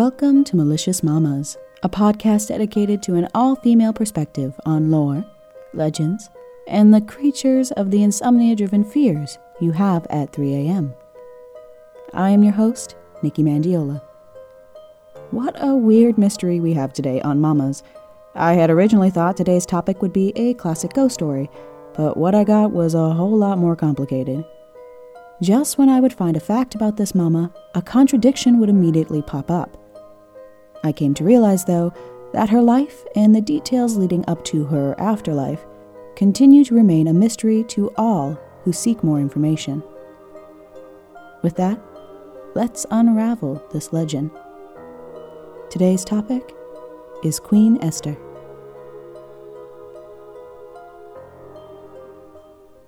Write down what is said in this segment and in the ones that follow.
Welcome to Malicious Mamas, a podcast dedicated to an all female perspective on lore, legends, and the creatures of the insomnia driven fears you have at 3 a.m. I am your host, Nikki Mandiola. What a weird mystery we have today on Mamas. I had originally thought today's topic would be a classic ghost story, but what I got was a whole lot more complicated. Just when I would find a fact about this mama, a contradiction would immediately pop up. I came to realize, though, that her life and the details leading up to her afterlife continue to remain a mystery to all who seek more information. With that, let's unravel this legend. Today's topic is Queen Esther.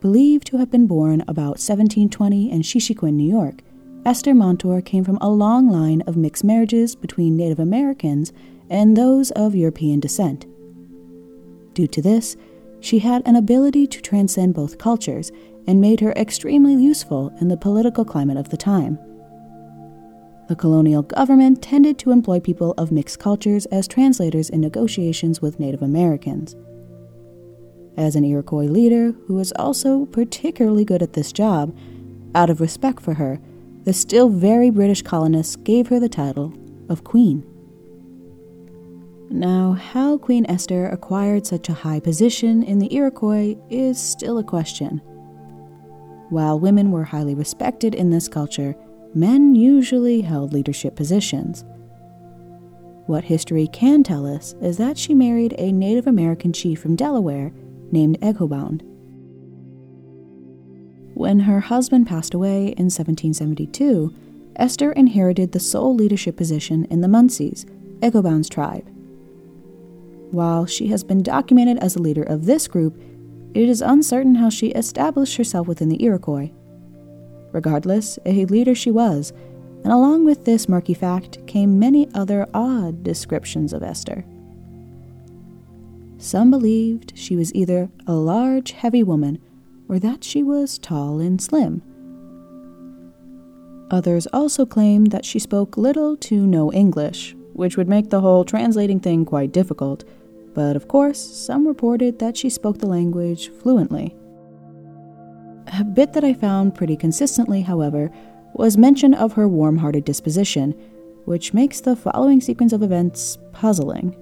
Believed to have been born about 1720 in Sheshequin, New York, Esther Montour came from a long line of mixed marriages between Native Americans and those of European descent. Due to this, she had an ability to transcend both cultures and made her extremely useful in the political climate of the time. The colonial government tended to employ people of mixed cultures as translators in negotiations with Native Americans. As an Iroquois leader who was also particularly good at this job, out of respect for her, the still very British colonists gave her the title of Queen. Now, how Queen Esther acquired such a high position in the Iroquois is still a question. While women were highly respected in this culture, men usually held leadership positions. What history can tell us is that she married a Native American chief from Delaware named Egghobound. When her husband passed away in 1772, Esther inherited the sole leadership position in the Munsee, Egghobound's tribe. While she has been documented as the leader of this group, it is uncertain how she established herself within the Iroquois. Regardless, a leader she was, and along with this murky fact came many other odd descriptions of Esther. Some believed she was either a large, heavy woman or that she was tall and slim. Others also claimed that she spoke little to no English, which would make the whole translating thing quite difficult but of course, some reported that she spoke the language fluently. A bit that I found pretty consistently, however, was mention of her warm hearted disposition, which makes the following sequence of events puzzling.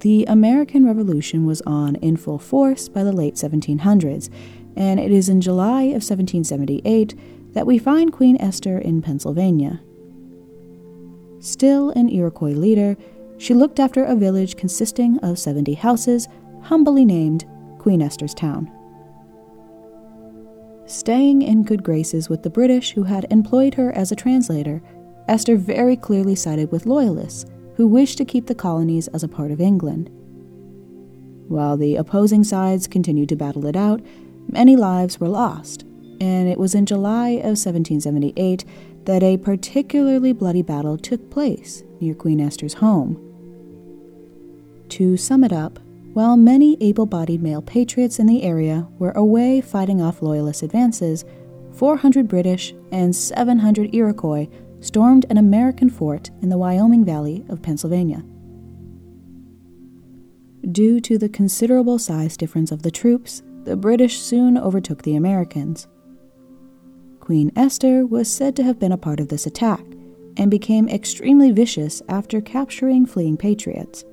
The American Revolution was on in full force by the late 1700s, and it is in July of 1778 that we find Queen Esther in Pennsylvania. Still an Iroquois leader, she looked after a village consisting of 70 houses, humbly named Queen Esther's Town. Staying in good graces with the British who had employed her as a translator, Esther very clearly sided with Loyalists who wished to keep the colonies as a part of England. While the opposing sides continued to battle it out, many lives were lost, and it was in July of 1778 that a particularly bloody battle took place near Queen Esther's home. To sum it up, while many able bodied male patriots in the area were away fighting off Loyalist advances, 400 British and 700 Iroquois stormed an American fort in the Wyoming Valley of Pennsylvania. Due to the considerable size difference of the troops, the British soon overtook the Americans. Queen Esther was said to have been a part of this attack and became extremely vicious after capturing fleeing patriots.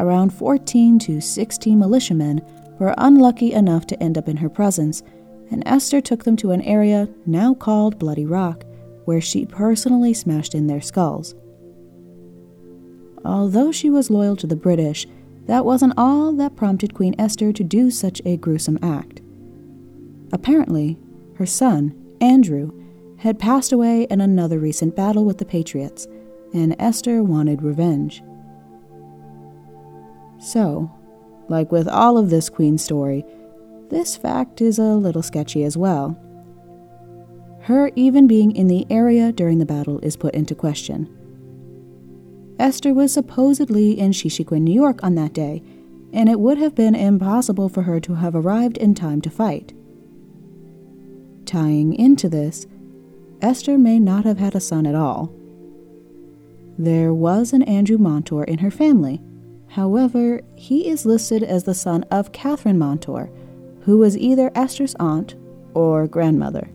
Around 14 to 16 militiamen were unlucky enough to end up in her presence, and Esther took them to an area now called Bloody Rock, where she personally smashed in their skulls. Although she was loyal to the British, that wasn't all that prompted Queen Esther to do such a gruesome act. Apparently, her son, Andrew, had passed away in another recent battle with the Patriots, and Esther wanted revenge. So, like with all of this Queen story, this fact is a little sketchy as well. Her even being in the area during the battle is put into question. Esther was supposedly in Sheshequin, New York on that day, and it would have been impossible for her to have arrived in time to fight. Tying into this, Esther may not have had a son at all. There was an Andrew Montour in her family. However, he is listed as the son of Catherine Montour, who was either Esther's aunt or grandmother.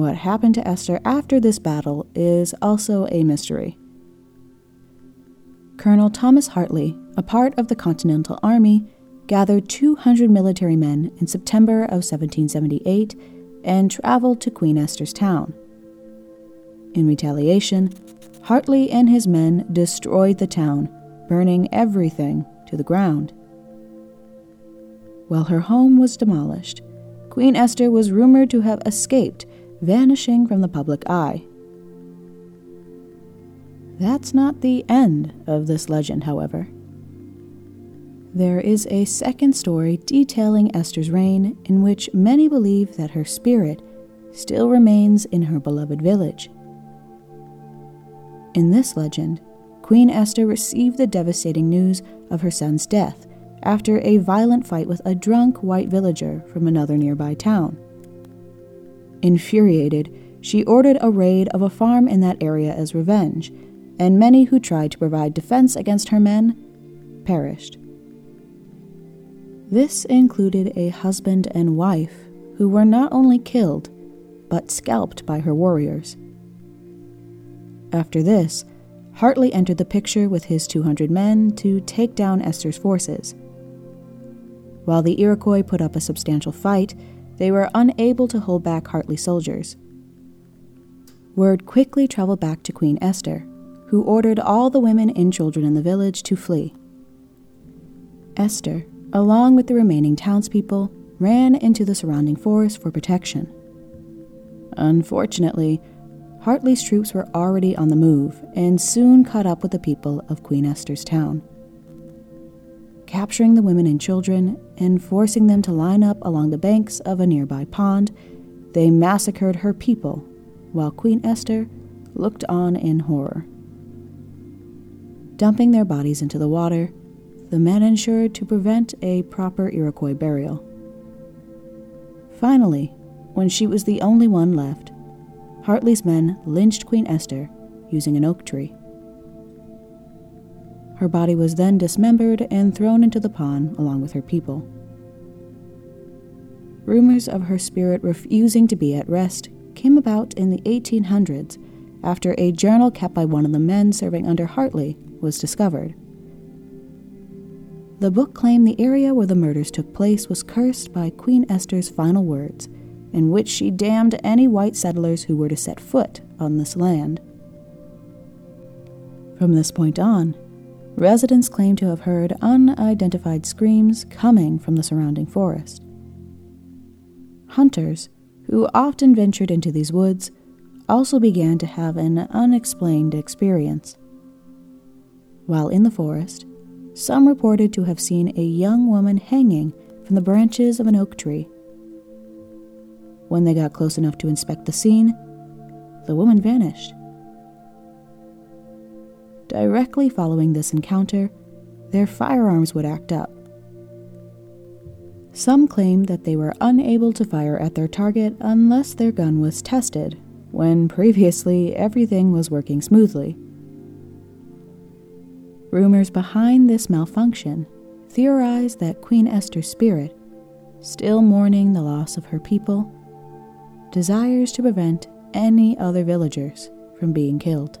What happened to Esther after this battle is also a mystery. Colonel Thomas Hartley, a part of the Continental Army, gathered 200 military men in September of 1778 and traveled to Queen Esther's town. In retaliation, Hartley and his men destroyed the town, burning everything to the ground. While her home was demolished, Queen Esther was rumored to have escaped vanishing from the public eye. That's not the end of this legend, however. There is a second story detailing Esther's reign in which many believe that her spirit still remains in her beloved village. In this legend, Queen Esther received the devastating news of her son's death after a violent fight with a drunk white villager from another nearby town. Infuriated, she ordered a raid of a farm in that area as revenge, and many who tried to provide defense against her men perished. This included a husband and wife who were not only killed, but scalped by her warriors. After this, Hartley entered the picture with his 200 men to take down Esther's forces. While the Iroquois put up a substantial fight, they were unable to hold back Hartley's soldiers. Word quickly traveled back to Queen Esther, who ordered all the women and children in the village to flee. Esther, along with the remaining townspeople, ran into the surrounding forest for protection. Unfortunately, Hartley's troops were already on the move and soon caught up with the people of Queen Esther's town capturing the women and children and forcing them to line up along the banks of a nearby pond, they massacred her people, while Queen Esther looked on in horror. Dumping their bodies into the water, the men ensured to prevent a proper Iroquois burial. Finally, when she was the only one left, Hartley's men lynched Queen Esther using an oak tree. Her body was then dismembered and thrown into the pond along with her people. Rumors of her spirit refusing to be at rest came about in the 1800s after a journal kept by one of the men serving under Hartley was discovered. The book claimed the area where the murders took place was cursed by Queen Esther's final words, in which she damned any white settlers who were to set foot on this land. From this point on, Residents claim to have heard unidentified screams coming from the surrounding forest. Hunters, who often ventured into these woods, also began to have an unexplained experience. While in the forest, some reported to have seen a young woman hanging from the branches of an oak tree. When they got close enough to inspect the scene, the woman vanished. Directly following this encounter, their firearms would act up. Some claimed that they were unable to fire at their target unless their gun was tested, when previously everything was working smoothly. Rumors behind this malfunction theorize that Queen Esther's spirit, still mourning the loss of her people, desires to prevent any other villagers from being killed.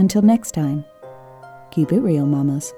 Until next time, keep it real, mamas.